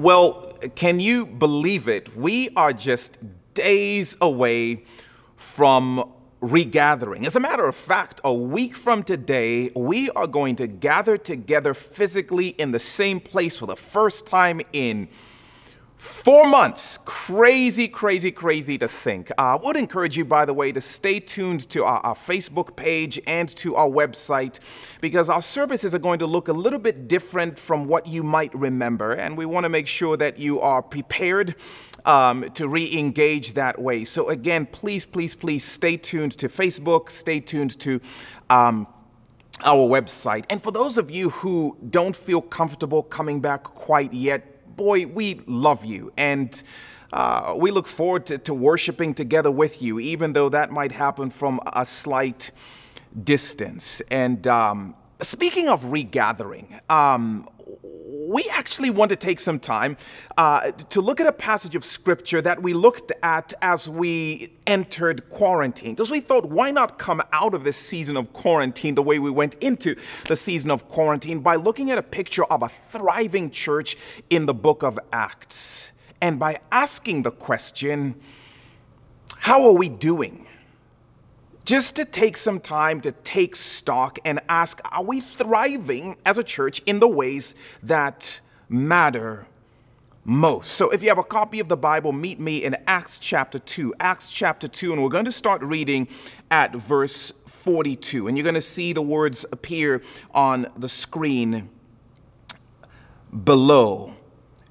Well, can you believe it? We are just days away from regathering. As a matter of fact, a week from today, we are going to gather together physically in the same place for the first time in Four months. Crazy, crazy, crazy to think. I uh, would encourage you, by the way, to stay tuned to our, our, Facebook page and to our website because our services are going to look a little bit different from what you might remember. And we want to make sure that you are prepared um, to re engage that way. So, again, please, please, please stay tuned to Facebook, stay tuned to. Um, our website. And for those of you who don't feel comfortable coming back quite yet, boy, we love you. And uh, we look forward to, to worshiping together with you, even though that might happen from a slight distance. And um, speaking of regathering, um, we actually want to take some time uh, to look at a passage of scripture that we looked at as we entered quarantine. Because we thought, why not come out of this season of quarantine the way we went into the season of quarantine by looking at a picture of a thriving church in the book of Acts? And by asking the question, how are we doing? Just to take some time to take stock and ask are we thriving as a church in the ways that matter most? So, if you have a copy of the Bible, meet me in Acts chapter 2. Acts chapter 2, and we're going to start reading at verse 42. And you're going to see the words appear on the screen below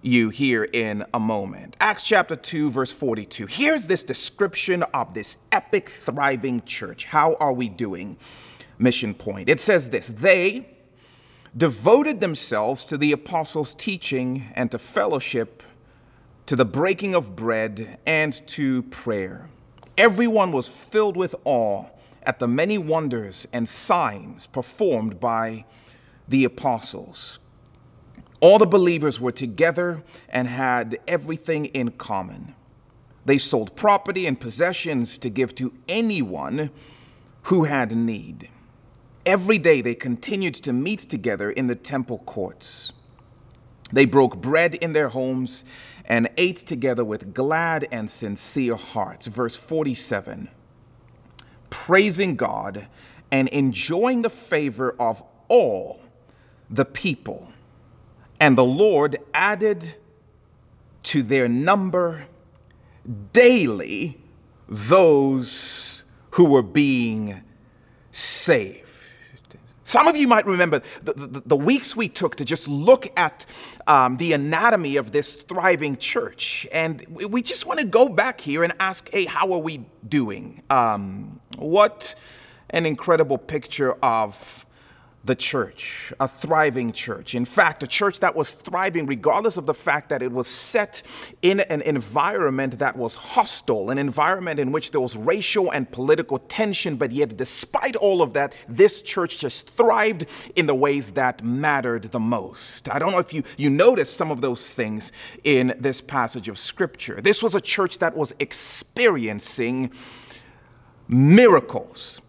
you here in a moment. Acts chapter 2, verse 42. Here's this description of this epic, thriving church. How are we doing? Mission point. It says this They devoted themselves to the apostles' teaching and to fellowship, to the breaking of bread, and to prayer. Everyone was filled with awe at the many wonders and signs performed by the apostles. All the believers were together and had everything in common. They sold property and possessions to give to anyone who had need. Every day they continued to meet together in the temple courts. They broke bread in their homes and ate together with glad and sincere hearts. Verse 47 praising God and enjoying the favor of all the people. And the Lord added to their number daily those who were being saved. Some of you might remember the, the, the, weeks we took to just look at um, the anatomy of this thriving church. And we just want to go back here and ask hey, how are we doing? Um, what an incredible picture of the church, a thriving church. In fact, a church that was thriving regardless of the fact that it was set in an environment that was hostile, an environment in which there was racial and political tension, but yet, despite all of that, this church just thrived in the ways that mattered the most. I don't know if you, you noticed some of those things in this passage of scripture. This was a church that was experiencing miracles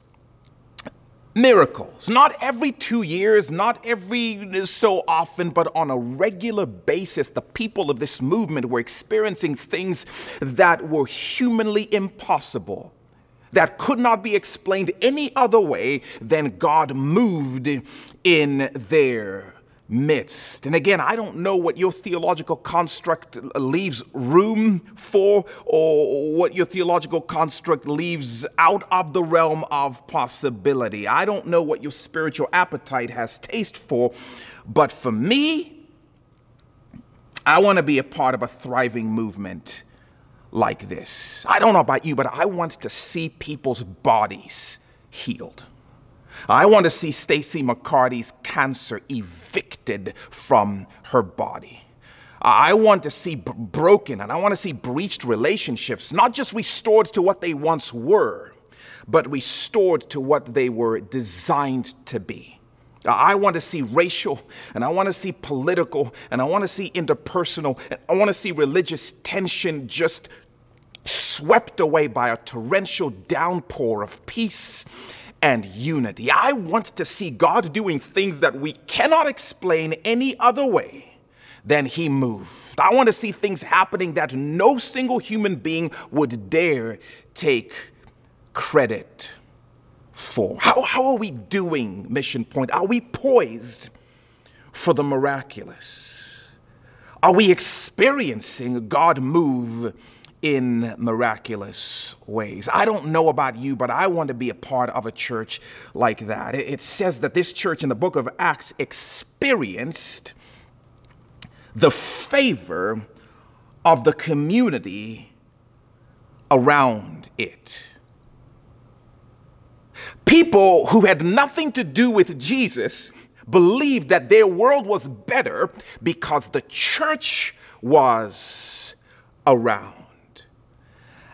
miracles. Not every two years, not every so often, but on a regular basis, the people of this movement were experiencing things that were humanly impossible. That could not be explained any other way than God moved in their midst. And again, I don't know what your theological construct leaves room for or what your theological construct leaves out of the realm of possibility. I don't know what your spiritual appetite has taste for, but for me, I want to be a part of a thriving movement like this. I don't know about you, but I want to see people's bodies healed. I want to see Stacy McCarty's cancer evicted from her body. I want to see b- broken and I want to see breached relationships, not just restored to what they once were, but restored to what they were designed to be. I want to see racial and I want to see political and I want to see interpersonal and I want to see religious tension just swept away by a torrential downpour of peace and unity. I want to see God doing things that we cannot explain any other way than he moved. I want to see things happening that no single human being would dare take credit for. How, how are we doing, Mission Point? Are we poised for the miraculous? Are we experiencing God move in miraculous ways. I don't know about you, but I want to be a part of a church like that. It says that this church in the book of Acts experienced the favor of the community around it. People who had nothing to do with Jesus believed that their world was better because the church was around.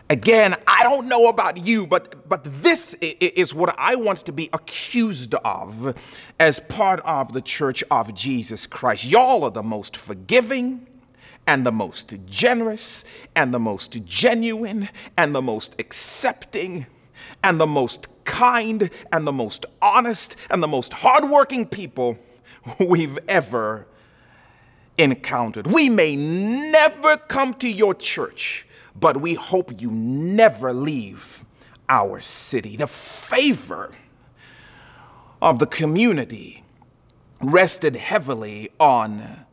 Again, I don't know about you, but, but this is what I want to be accused of as part of the church of Jesus Christ. Y'all are the most forgiving and the most generous and the most genuine and the most accepting and the most kind and the most honest and the most hardworking people we've ever encountered. We may never come to your church but we hope you never leave our city. The favor of the community rested heavily on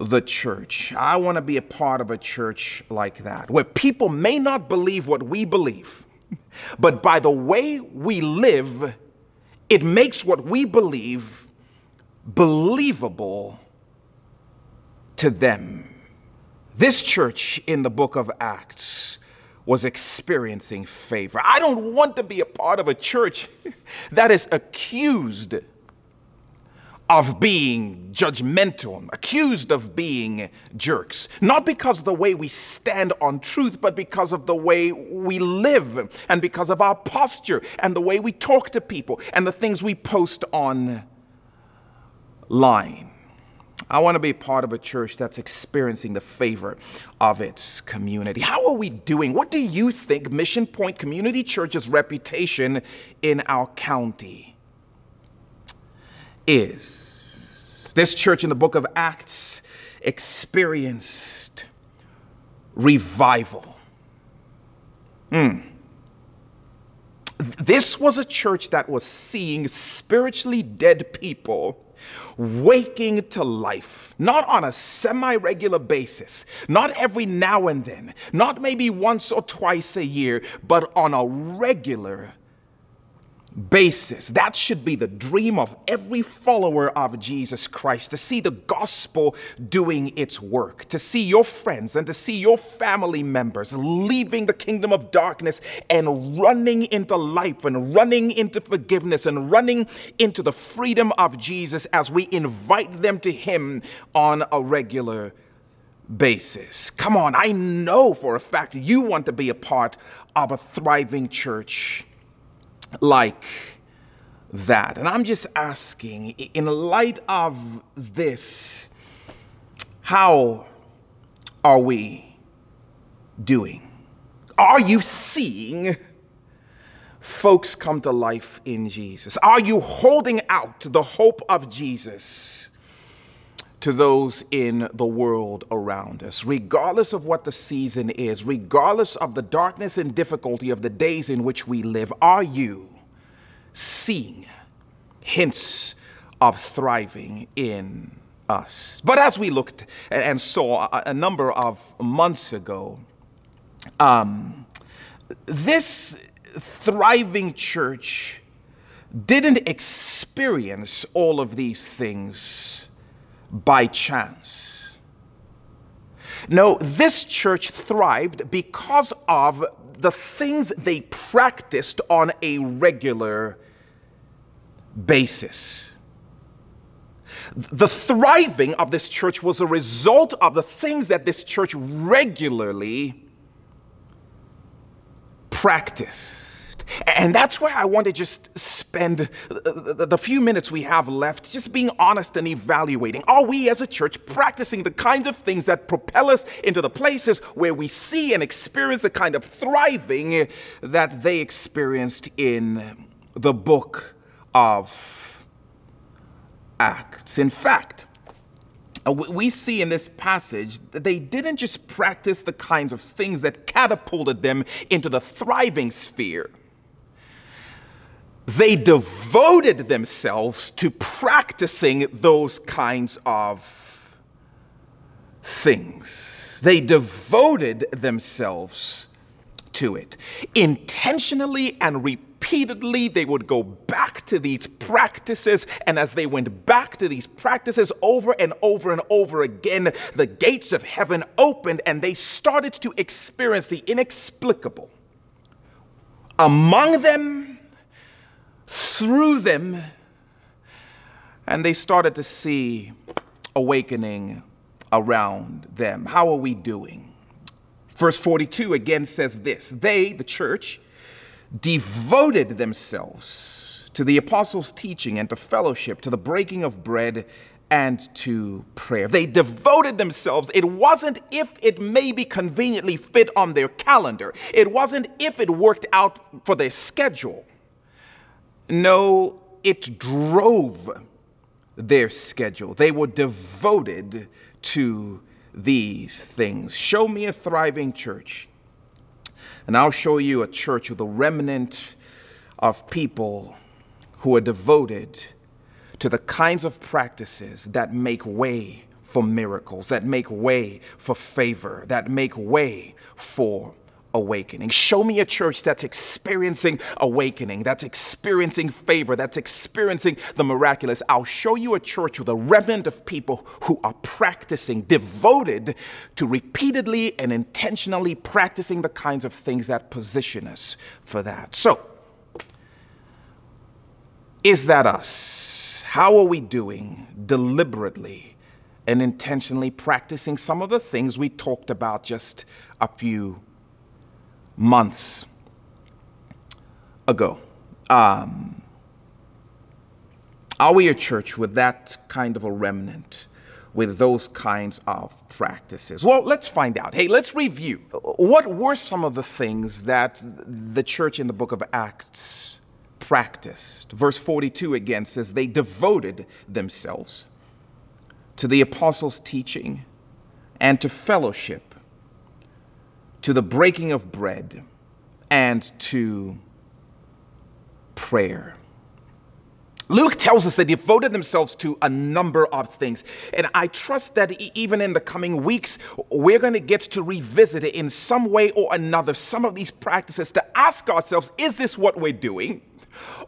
the church. I want to be a part of a church like that, where people may not believe what we believe, but by the way we live, it makes what we believe believable to them. This church in the book of Acts was experiencing favor. I don't want to be a part of a church that is accused of being judgmental, accused of being jerks. Not because of the way we stand on truth, but because of the way we live and because of our posture and the way we talk to people and the things we post online. I want to be part of a church that's experiencing the favor of its community. How are we doing? What do you think Mission Point Community Church's reputation in our county is? This church in the book of Acts experienced revival. Hmm. This was a church that was seeing spiritually dead people waking to life, not on a semi regular basis, not every now and then, not maybe once or twice a year, but on a regular basis. That should be the dream of every follower of Jesus Christ to see the gospel doing its work, to see your friends and to see your family members leaving the kingdom of darkness and running into life and running into forgiveness and running into the freedom of Jesus as we invite them to Him on a regular basis. Come on, I know for a fact you want to be a part of a thriving church like that. And I'm just asking, in light of this, how are we doing? Are you seeing folks come to life in Jesus? Are you holding out to the hope of Jesus? To those in the world around us, regardless of what the season is, regardless of the darkness and difficulty of the days in which we live, are you seeing hints of thriving in us? But as we looked and saw a number of months ago, um, this thriving church didn't experience all of these things by chance. No, this church thrived because of the things they practiced on a regular basis. The thriving of this church was a result of the things that this church regularly practiced. And that's where I want to just spend the few minutes we have left just being honest and evaluating. Are we as a church practicing the kinds of things that propel us into the places where we see and experience the kind of thriving that they experienced in the book of Acts? In fact, uh, we see in this passage that they didn't just practice the kinds of things that catapulted them into the thriving sphere. They devoted themselves to practicing those kinds of things. They devoted themselves to it intentionally and repeatedly they would go back to these practices. And as they went back to these practices over and over and over again, the gates of heaven opened and they started to experience the inexplicable. Among them, through them, and they started to see awakening around them. How are we doing? Verse 42 again says this They, the church, devoted themselves to the apostles' teaching and to fellowship, to the breaking of bread and to prayer. They devoted themselves. It wasn't if it maybe conveniently fit on their calendar, it wasn't if it worked out for their schedule. No, it drove their schedule. They were devoted to these things. Show me a thriving church and I'll show you a church with a remnant of people who are devoted to the kinds of practices that make way for miracles, that make way for favor, that make way for awakening. Show me a church that's experiencing awakening, that's experiencing favor, that's experiencing the miraculous. I'll show you a church with a remnant of people who are practicing, devoted to repeatedly and intentionally practicing the kinds of things that position us for that. So, is that us? How are we doing deliberately and intentionally practicing some of the things we talked about just a few months ago. Um, are we a church with that kind of a remnant, with those kinds of practices? Well, let's find out. Hey, let's review. What were some of the things that the church in the book of Acts practiced? Verse 42 again says, They devoted themselves to the apostles' teaching and to fellowship to the breaking of bread and to prayer. Luke tells us they devoted themselves to a number of things. And I trust that even in the coming weeks, we're going to get to revisit it in some way or another, some of these practices to ask ourselves is this what we're doing?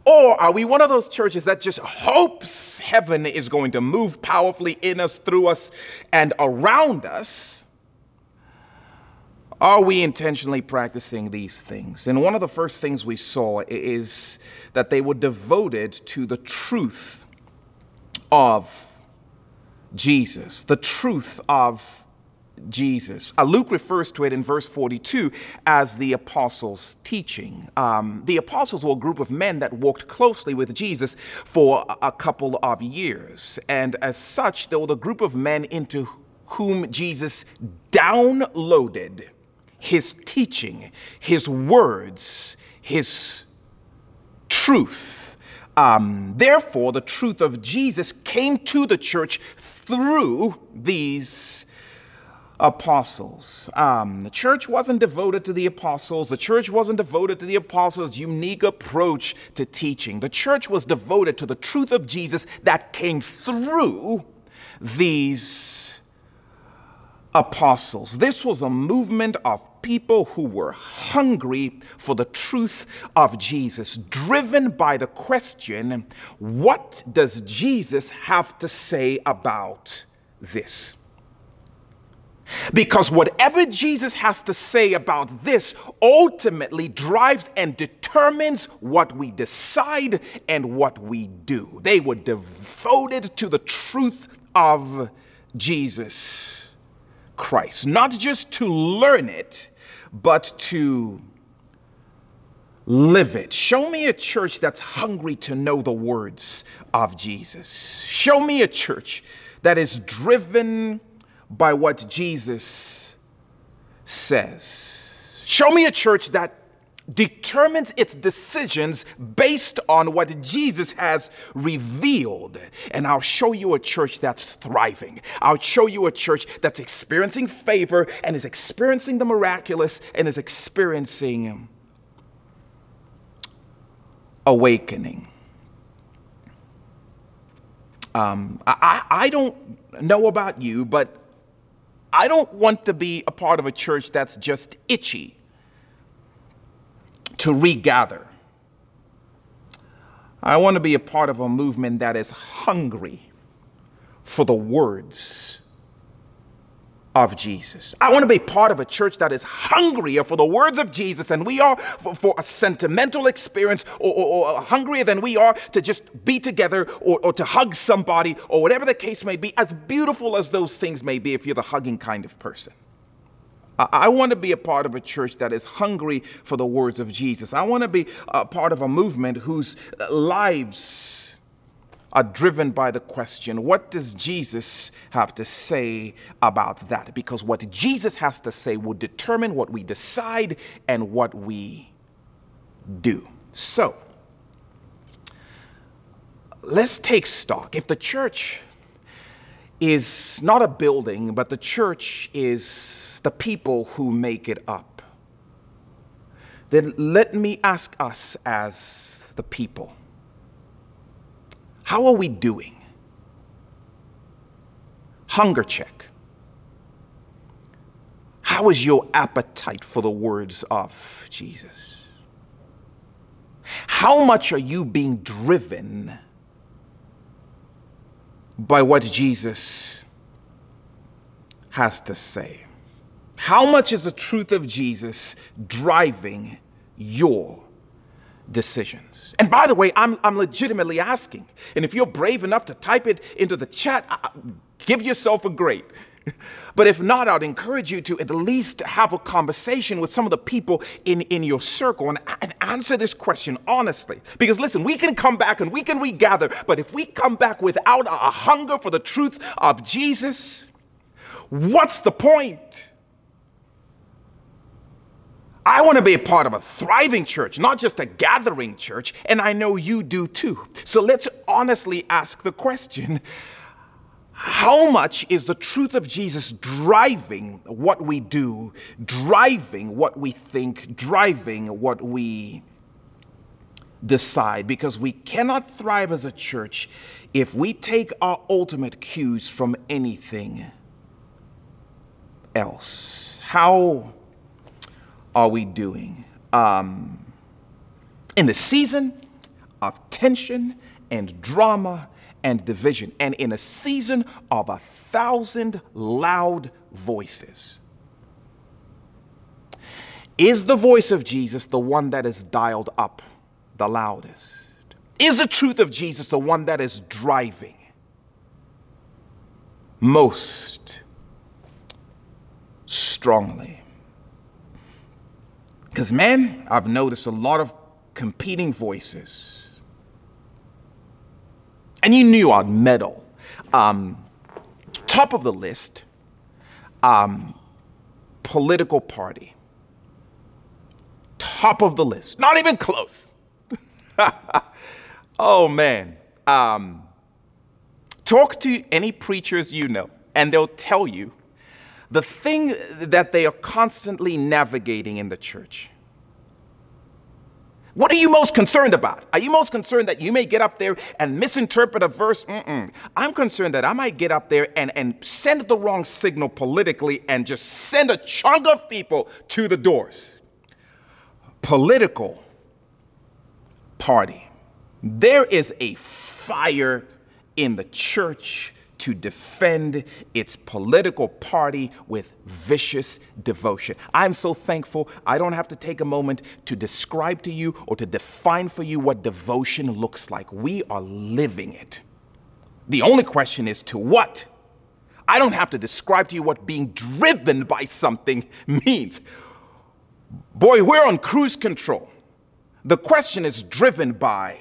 Or are we one of those churches that just hopes heaven is going to move powerfully in us, through us, and around us? Are we intentionally practicing these things? And one of the first things we saw is that they were devoted to the truth of Jesus, the truth of Jesus. Uh, Luke refers to it in verse 42 as the apostles' teaching. Um, the apostles were a group of men that walked closely with Jesus for a, a couple of years. And as such, they were the group of men into whom Jesus downloaded his teaching, his words, his truth. Um, therefore, the truth of Jesus came to the church through these apostles. Um, the church wasn't devoted to the apostles. The church wasn't devoted to the apostles' unique approach to teaching. The church was devoted to the truth of Jesus that came through these apostles. This was a movement of people who were hungry for the truth of Jesus, driven by the question what does Jesus have to say about this? Because whatever Jesus has to say about this ultimately drives and determines what we decide and what we do. They were devoted to the truth of Jesus Christ, not just to learn it, but to live it. Show me a church that's hungry to know the words of Jesus. Show me a church that is driven by what Jesus says. Show me a church that determines its decisions based on what Jesus has revealed. And I'll show you a church that's thriving. I'll show you a church that's experiencing favor and is experiencing the miraculous and is experiencing awakening. Um, I, I don't know about you, but I don't want to be a part of a church that's just itchy to regather. I want to be a part of a movement that is hungry for the words of Jesus. I want to be part of a church that is hungrier for the words of Jesus than we are for, for a sentimental experience or, or, or, uh, hungrier than we are to just be together or, or to hug somebody or whatever the case may be, as beautiful as those things may be if you're the hugging kind of person. I, want to be a part of a church that is hungry for the words of Jesus. I want to be a part of a movement whose lives are driven by the question what does Jesus have to say about that? Because what Jesus has to say will determine what we decide and what we do. So, let's take stock. If the church is not a building, but the church is the people who make it up, then let me ask us as the people how are we doing? Hunger check. How is your appetite for the words of Jesus? How much are you being driven by what Jesus has to say? How much is the truth of Jesus driving your decisions. And by the way, I'm, I'm legitimately asking. And if you're brave enough to type it into the chat, I, give yourself a grade. But if not, I'd encourage you to at least have a conversation with some of the people in, in your circle and, and answer this question honestly. Because listen, we can come back and we can regather, but if we come back without a hunger for the truth of Jesus, what's the point? I want to be a part of a thriving church, not just a gathering church, and I know you do too. So let's honestly ask the question how much is the truth of Jesus driving what we do, driving what we think, driving what we decide? Because we cannot thrive as a church if we take our ultimate cues from anything else. How are we doing? Um, in the season of tension and drama and division, and in a season of a thousand loud voices. Is the voice of Jesus the one that is dialed up the loudest? Is the truth of Jesus the one that is driving most strongly? Because, man, I've noticed a lot of competing voices. And you knew I'd meddle. Um, top of the list, um, political party. Top of the list. Not even close. oh, man. Um, talk to any preachers you know, and they'll tell you the thing that they are constantly navigating in the church. What are you most concerned about? Are you most concerned that you may get up there and misinterpret a verse? Mm-mm. I'm concerned that I might get up there and, and send the wrong signal politically and just send a chunk of people to the doors. Political party. There is a fire in the church to defend its political party with vicious devotion. I'm so thankful I don't have to take a moment to describe to you or to define for you what devotion looks like. We are living it. The only question is to what? I don't have to describe to you what being driven by something means. Boy, we're on cruise control. The question is driven by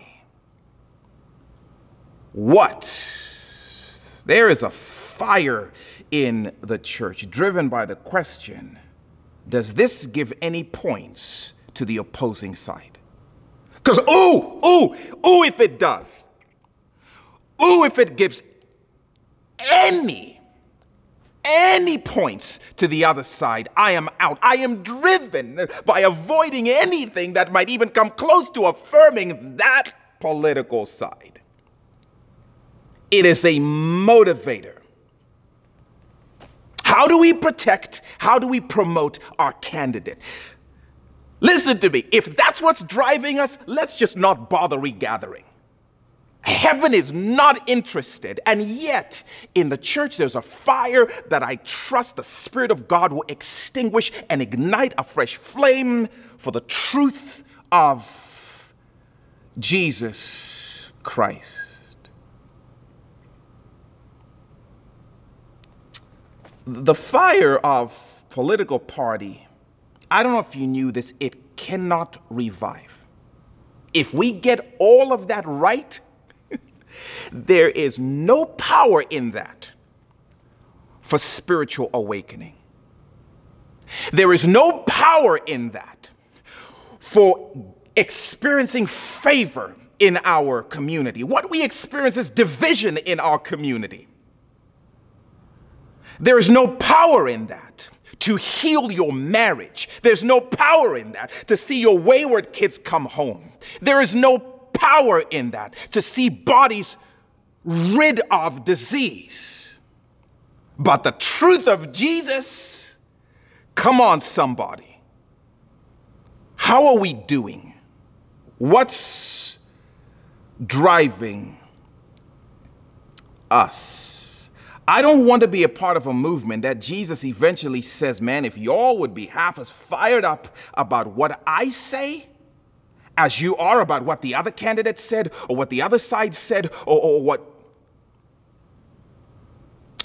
what? There is a fire in the church driven by the question Does this give any points to the opposing side. Because, ooh, ooh, ooh, if it does. Ooh, if it gives any, any points to the other side, I am out. I am driven by avoiding anything that might even come close to affirming that political side. It is a motivator. How do we protect? How do we promote our candidate? Listen to me. If that's what's driving us, let's just not bother regathering. Heaven is not interested. And yet, in the church, there's a fire that I trust the Spirit of God will extinguish and ignite a fresh flame for the truth of Jesus Christ. The fire of political party, I don't know if you knew this, it cannot revive. If we get all of that right, there is no power in that for spiritual awakening. There is no power in that for experiencing favor in our community. What we experience is division in our community. There is no power in that to heal your marriage. There's no power in that to see your wayward kids come home. There is no power in that to see bodies rid of disease. But the truth of Jesus, come on, somebody. How are we doing? What's driving us? I don't want to be a part of a movement that Jesus eventually says, man, if y'all would be half as fired up about what I say as you are about what the other candidate said or what the other side said or, or what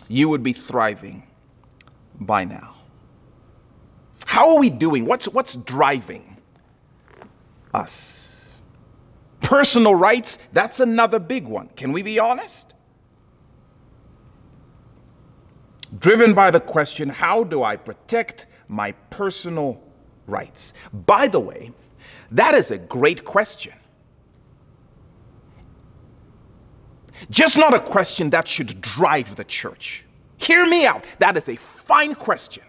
you would be thriving by now. How are we doing? What's, what's driving us? Personal rights, that's another big one. Can we be honest? Driven by the question, how do I protect my personal rights? By the way, that is a great question. Just not a question that should drive the church. Hear me out. That is a fine question,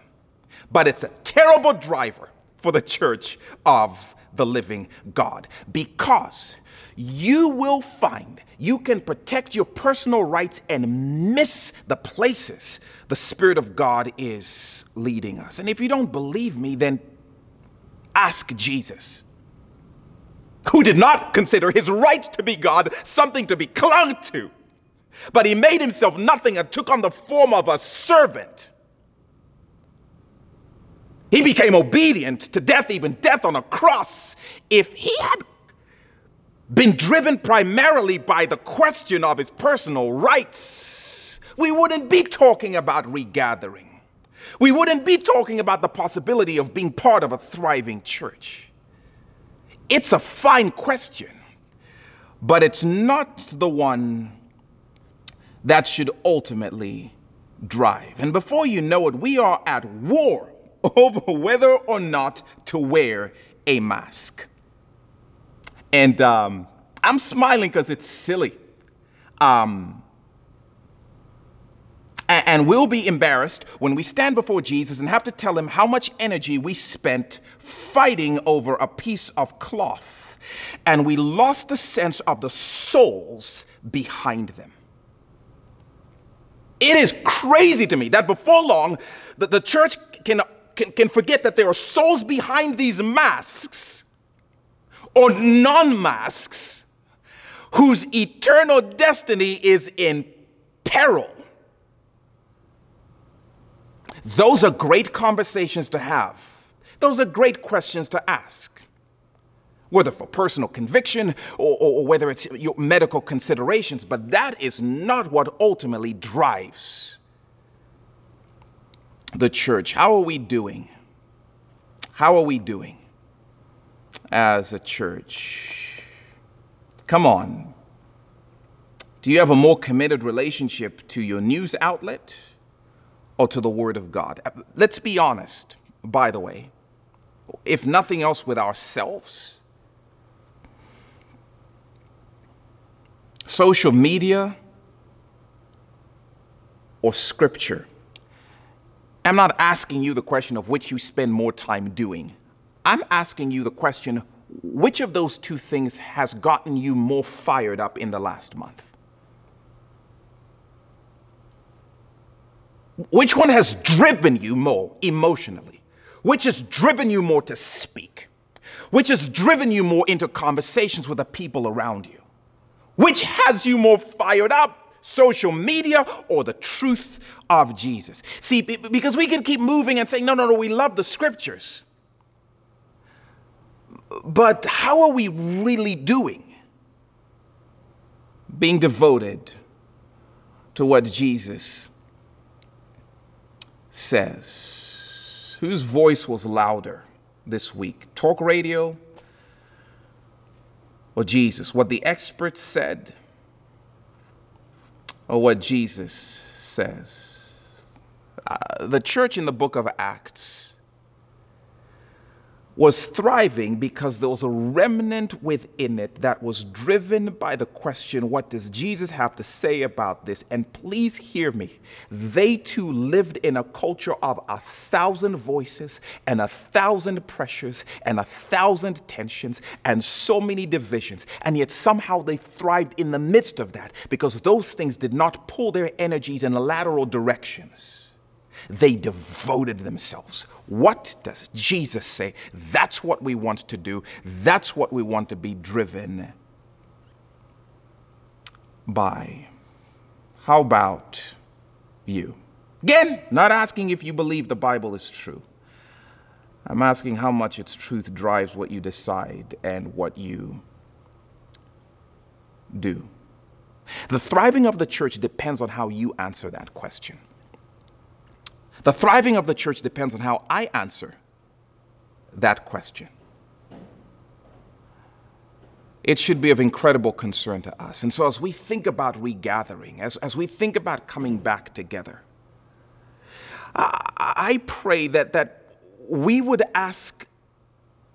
but it's a terrible driver for the church of the living God because you will find you can protect your personal rights and miss the places the Spirit of God is leading us. And if you don't believe me, then ask Jesus who did not consider his right to be God something to be clung to, but he made himself nothing and took on the form of a servant. He became obedient to death, even death on a cross. If he had been driven primarily by the question of his personal rights, we wouldn't be talking about regathering. We wouldn't be talking about the possibility of being part of a thriving church. It's a fine question, but it's not the one that should ultimately drive. And before you know it, we are at war over whether or not to wear a mask. And um, I'm smiling because it's silly. Um, and we'll be embarrassed when we stand before Jesus and have to tell him how much energy we spent fighting over a piece of cloth. And we lost the sense of the souls behind them. It is crazy to me that before long, the, the church can, can, can forget that there are souls behind these masks or non masks whose eternal destiny is in peril. Those are great conversations to have. Those are great questions to ask. Whether for personal conviction or, or, or whether it's your medical considerations, but that is not what ultimately drives the church. How are we doing? How are we doing as a church? Come on. Do you have a more committed relationship to your news outlet? or to the Word of God. Uh, let's be honest, by the way. if nothing else, with ourselves. Social media or scripture? I'm not asking you the question of which you spend more time doing. I'm asking you the question which of those two things has gotten you more fired up in the last month? Which one has driven you more emotionally? Which has driven you more to speak? Which has driven you more into conversations with the people around you? Which has you more fired up? Social media or the truth of Jesus? See, because we can keep moving and saying, no, no, no, we love the scriptures. But how are we really doing? Being devoted to what Jesus says. Whose voice was louder this week? Talk radio or Jesus? What the experts said or what Jesus says? Uh, the church in the book of Acts was thriving because there was a remnant within it that was driven by the question, What does Jesus have to say about this? And please hear me. They too lived in a culture of a thousand voices and a thousand pressures and a thousand tensions and so many divisions. And yet somehow they thrived in the midst of that because those things did not pull their energies in lateral directions. They devoted themselves. What does Jesus say? That's what we want to do. That's what we want to be driven by. How about you? Again, not asking if you believe the Bible is true. I'm asking how much its truth drives what you decide and what you do. The thriving of the church depends on how you answer that question. The thriving of the church depends on how I answer that question. It should be of incredible concern to us. And so, as we think about regathering, as, as we think about coming back together, I, I pray that, that we would ask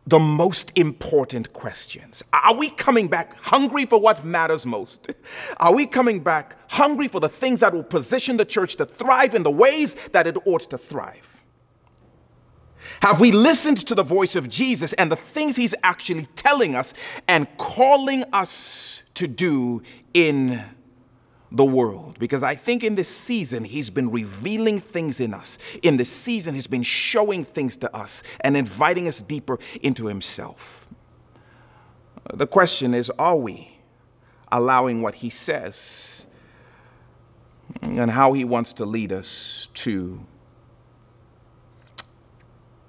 the most important questions. Are we coming back hungry for what matters most? Are we coming back hungry for the things that will position the church to thrive in the ways that it ought to thrive? Have we listened to the voice of Jesus and the things he's actually telling us and calling us to do in the world because I think in this season he's been revealing things in us. In this season he's been showing things to us and inviting us deeper into himself. The question is are we allowing what he says and how he wants to lead us to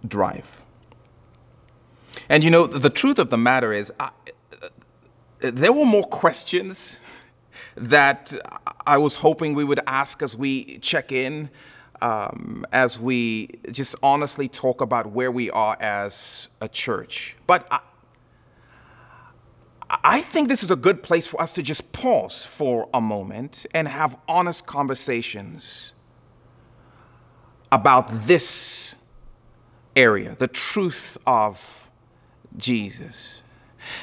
drive? And you know, the truth of the matter is, I, there were more questions that I was hoping we would ask as we check in, um, as we just honestly talk about where we are as a church. But I, I think this is a good place for us to just pause for a moment and have honest conversations about this area, the truth of Jesus.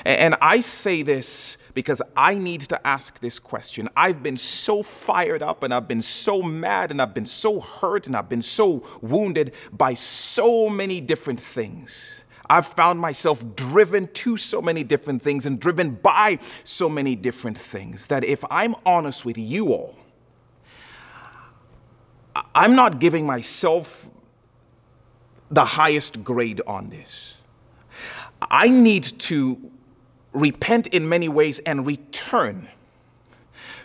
And I say this because I need to ask this question. I've been so fired up and I've been so mad and I've been so hurt and I've been so wounded by so many different things. I've found myself driven to so many different things and driven by so many different things that if I'm honest with you all, I'm not giving myself the highest grade on this. I need to repent in many ways and return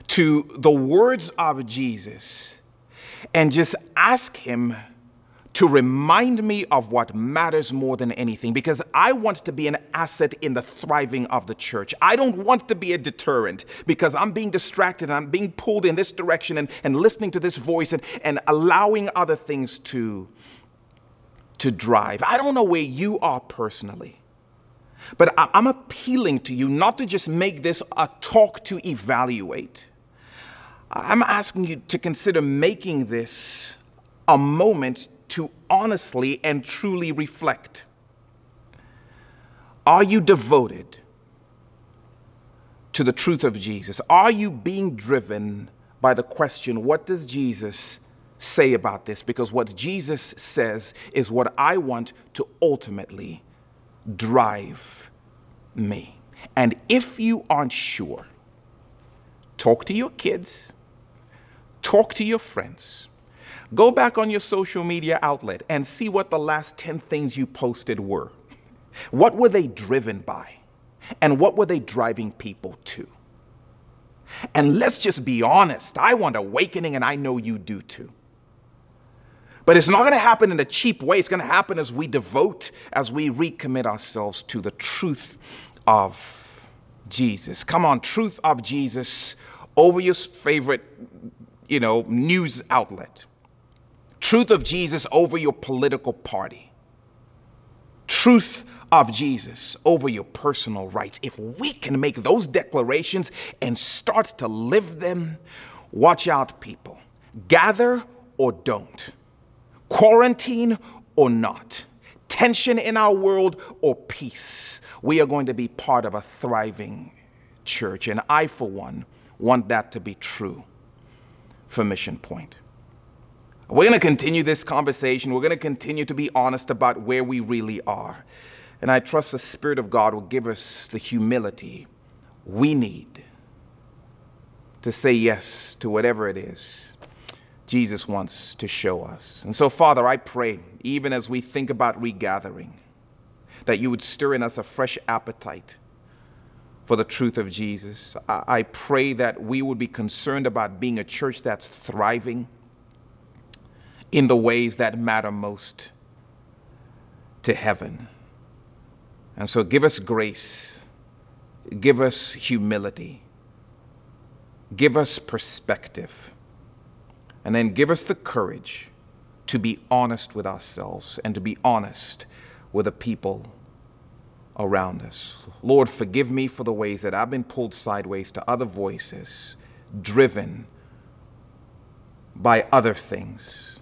to the words of Jesus and just ask Him to remind me of what matters more than anything because I want to be an asset in the thriving of the church. I don't want to be a deterrent because I'm being distracted and I'm being pulled in this direction and, and listening to this voice and, and allowing other things to, to drive. I don't know where you are personally. But I'm appealing to you not to just make this a talk to evaluate. I'm asking you to consider making this a moment to honestly and truly reflect. Are you devoted to the truth of Jesus? Are you being driven by the question, what does Jesus say about this? Because what Jesus says is what I want to ultimately drive me. And if you aren't sure, talk to your kids, talk to your friends. Go back on your social media outlet and see what the last 10 things you posted were. What were they driven by? And what were they driving people to? And let's just be honest. I want awakening, and I know you do too. But it's not going to happen in a cheap way. It's going to happen as we devote, as we recommit ourselves to the truth of Jesus. Come on, truth of Jesus over your favorite, you know, news outlet. Truth of Jesus over your political party. Truth of Jesus over your personal rights. If we can make those declarations and start to live them, watch out, people. Gather or don't. Quarantine or not. Tension in our world or peace. We are going to be part of a thriving church. And I, for one, want that to be true for Mission Point. We're going to continue this conversation. We're going to continue to be honest about where we really are. And I trust the Spirit of God will give us the humility we need to say yes to whatever it is Jesus wants to show us. And so, Father, I pray, even as we think about regathering, that you would stir in us a fresh appetite for the truth of Jesus. I pray that we would be concerned about being a church that's thriving in the ways that matter most to heaven. And so give us grace, give us humility, give us perspective, and then give us the courage to be honest with ourselves and to be honest with the people around us. Lord, forgive me for the ways that I've been pulled sideways to other voices, driven by other things.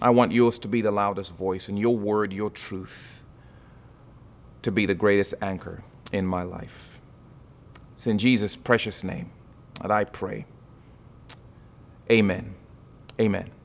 I want yours to be the loudest voice and your word, your truth to be the greatest anchor in my life. It's in Jesus' precious name that I pray. Amen. Amen.